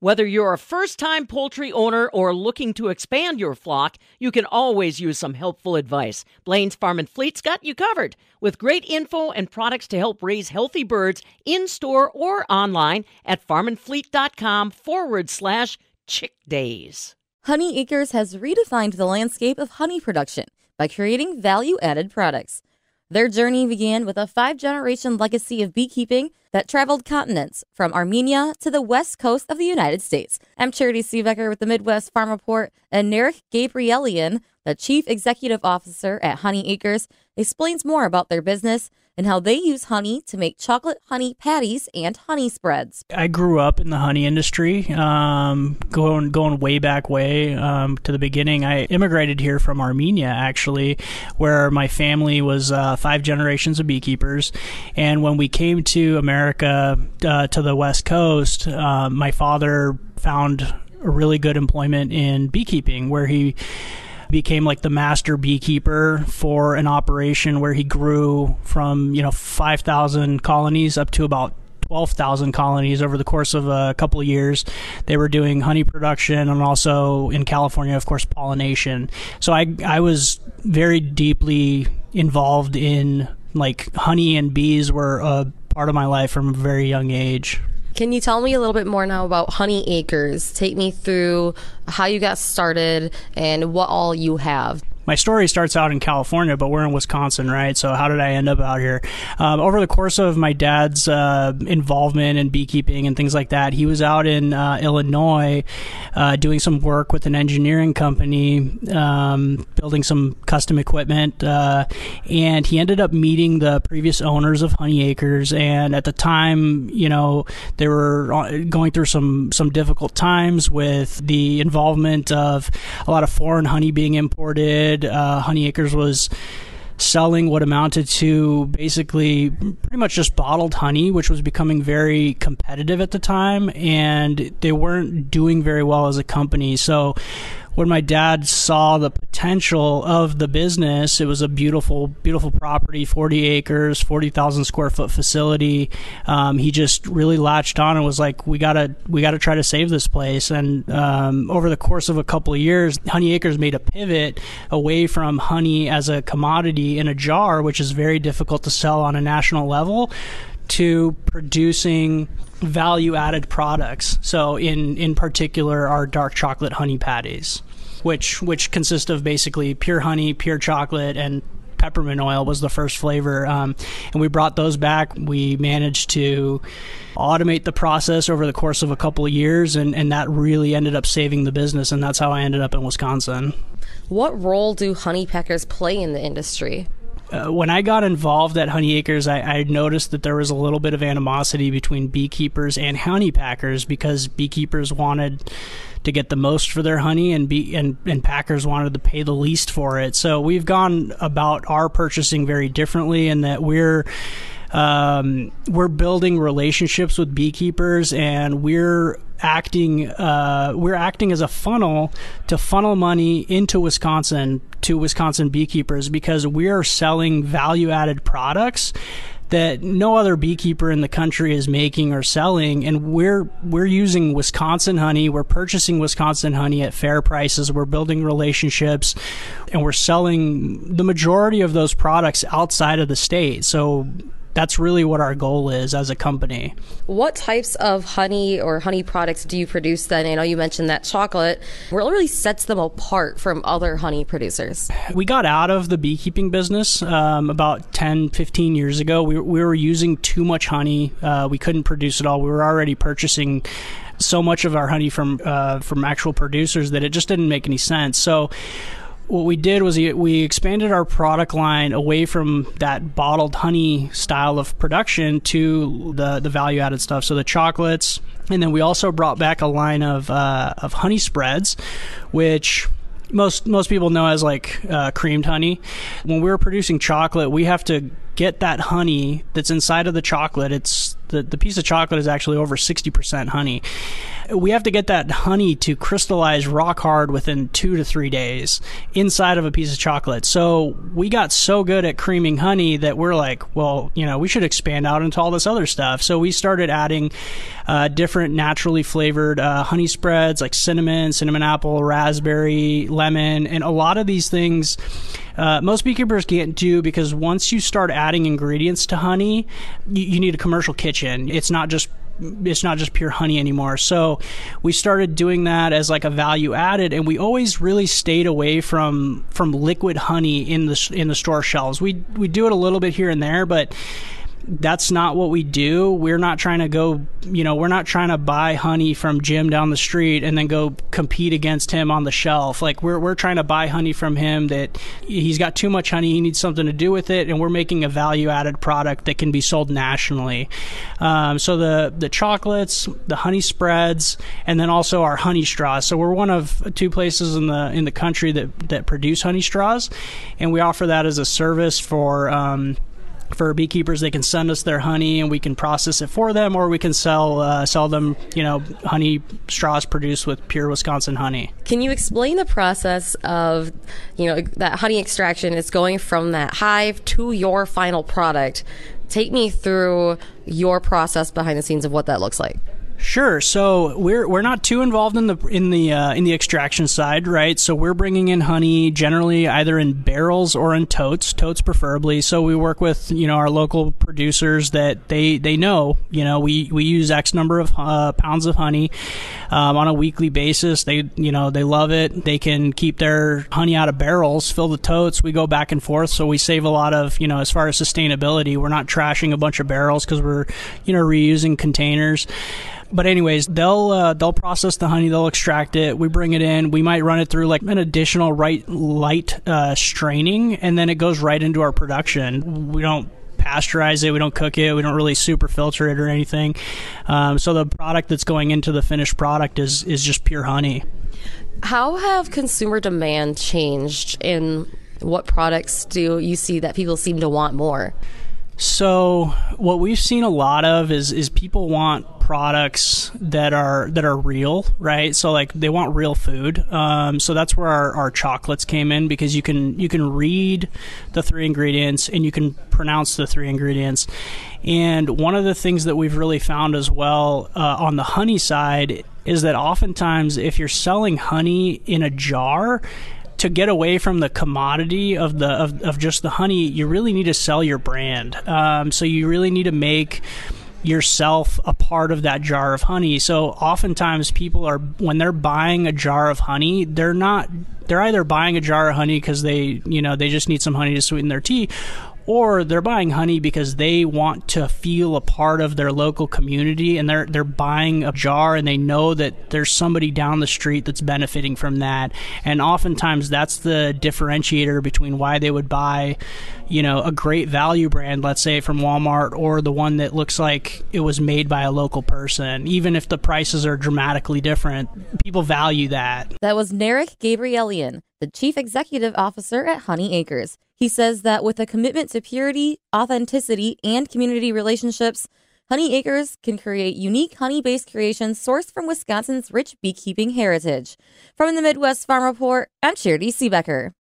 Whether you're a first time poultry owner or looking to expand your flock, you can always use some helpful advice. Blaine's Farm and Fleet's got you covered with great info and products to help raise healthy birds in store or online at farmandfleet.com forward slash chick days. Honey Acres has redefined the landscape of honey production by creating value added products. Their journey began with a five generation legacy of beekeeping that traveled continents from Armenia to the west coast of the United States. I'm Charity Seebecker with the Midwest Farm Report, and Narek Gabrielian, the Chief Executive Officer at Honey Acres, explains more about their business and how they use honey to make chocolate honey patties and honey spreads. I grew up in the honey industry, um, going going way back way um, to the beginning. I immigrated here from Armenia, actually, where my family was uh, five generations of beekeepers. And when we came to America uh, to the West Coast, uh, my father found a really good employment in beekeeping, where he became like the master beekeeper for an operation where he grew from you know 5,000 colonies up to about 12,000 colonies over the course of a couple of years. They were doing honey production and also in California, of course, pollination. So I, I was very deeply involved in like honey and bees were a part of my life from a very young age. Can you tell me a little bit more now about Honey Acres? Take me through how you got started and what all you have my story starts out in California, but we're in Wisconsin, right? So how did I end up out here? Um, over the course of my dad's uh, involvement in beekeeping and things like that, he was out in uh, Illinois uh, doing some work with an engineering company, um, building some custom equipment, uh, and he ended up meeting the previous owners of Honey Acres. And at the time, you know, they were uh, going through some some difficult times with the involvement of a lot of foreign honey being imported uh, Honey Acres was selling what amounted to basically pretty much just bottled honey, which was becoming very competitive at the time, and they weren't doing very well as a company. So when my dad saw the potential of the business, it was a beautiful, beautiful property, 40 acres, 40,000 square foot facility. Um, he just really latched on and was like, "We gotta, we gotta try to save this place." And um, over the course of a couple of years, Honey Acres made a pivot away from honey as a commodity in a jar, which is very difficult to sell on a national level, to producing value added products. So in in particular our dark chocolate honey patties which which consist of basically pure honey, pure chocolate, and peppermint oil was the first flavor. Um, and we brought those back. We managed to automate the process over the course of a couple of years, and, and that really ended up saving the business. And that's how I ended up in Wisconsin. What role do honey packers play in the industry? Uh, when I got involved at Honey Acres, I, I, noticed that there was a little bit of animosity between beekeepers and honey packers because beekeepers wanted to get the most for their honey, and be and, and packers wanted to pay the least for it. So we've gone about our purchasing very differently in that we're um, we're building relationships with beekeepers and we're acting uh, we're acting as a funnel to funnel money into Wisconsin to Wisconsin beekeepers because we are selling value added products that no other beekeeper in the country is making or selling. And we're we're using Wisconsin honey we're purchasing Wisconsin honey at fair prices we're building relationships and we're selling the majority of those products outside of the state. So that's really what our goal is as a company. What types of honey or honey products do you produce then? I know you mentioned that chocolate. What really sets them apart from other honey producers? We got out of the beekeeping business um, about 10, 15 years ago. We, we were using too much honey. Uh, we couldn't produce it all. We were already purchasing so much of our honey from uh, from actual producers that it just didn't make any sense. So what we did was we expanded our product line away from that bottled honey style of production to the the value added stuff. So the chocolates, and then we also brought back a line of uh, of honey spreads, which most most people know as like uh, creamed honey. When we're producing chocolate, we have to get that honey that's inside of the chocolate. It's the, the piece of chocolate is actually over 60% honey. We have to get that honey to crystallize rock hard within two to three days inside of a piece of chocolate. So we got so good at creaming honey that we're like, well, you know, we should expand out into all this other stuff. So we started adding uh, different naturally flavored uh, honey spreads like cinnamon, cinnamon apple, raspberry, lemon, and a lot of these things. Uh, most beekeepers can't do because once you start adding ingredients to honey, you, you need a commercial kitchen. It's not just it's not just pure honey anymore. So we started doing that as like a value added, and we always really stayed away from from liquid honey in the in the store shelves. We we do it a little bit here and there, but that's not what we do. We're not trying to go, you know, we're not trying to buy honey from Jim down the street and then go compete against him on the shelf. Like we're we're trying to buy honey from him that he's got too much honey, he needs something to do with it, and we're making a value added product that can be sold nationally. Um, so the the chocolates, the honey spreads, and then also our honey straws. So we're one of two places in the in the country that that produce honey straws, and we offer that as a service for. Um, for beekeepers they can send us their honey and we can process it for them or we can sell uh, sell them you know honey straws produced with pure wisconsin honey. Can you explain the process of you know that honey extraction is going from that hive to your final product? Take me through your process behind the scenes of what that looks like Sure. So we're we're not too involved in the in the uh, in the extraction side, right? So we're bringing in honey generally either in barrels or in totes, totes preferably. So we work with you know our local producers that they they know you know we we use X number of uh, pounds of honey um, on a weekly basis. They you know they love it. They can keep their honey out of barrels, fill the totes. We go back and forth, so we save a lot of you know as far as sustainability. We're not trashing a bunch of barrels because we're you know reusing containers. But anyways, they'll uh, they'll process the honey, they'll extract it. We bring it in. We might run it through like an additional right light uh, straining, and then it goes right into our production. We don't pasteurize it. We don't cook it. We don't really super filter it or anything. Um, so the product that's going into the finished product is is just pure honey. How have consumer demand changed, in what products do you see that people seem to want more? So what we've seen a lot of is is people want products that are that are real, right? So like they want real food. Um, so that's where our, our chocolates came in because you can you can read the three ingredients and you can pronounce the three ingredients. And one of the things that we've really found as well uh, on the honey side is that oftentimes if you're selling honey in a jar, to get away from the commodity of the of, of just the honey, you really need to sell your brand. Um, so you really need to make yourself a part of that jar of honey. So oftentimes people are when they're buying a jar of honey, they're not they're either buying a jar of honey because they you know they just need some honey to sweeten their tea or they're buying honey because they want to feel a part of their local community and they're they're buying a jar and they know that there's somebody down the street that's benefiting from that. And oftentimes that's the differentiator between why they would buy you know a great value brand let's say from Walmart or the one that looks like it was made by a local person. Even if the prices are dramatically different people value that. That was Narek Gabrielian the chief executive officer at Honey Acres he says that with a commitment to purity, authenticity, and community relationships, Honey Acres can create unique honey based creations sourced from Wisconsin's rich beekeeping heritage. From the Midwest Farm Report, I'm Charity Seebecker.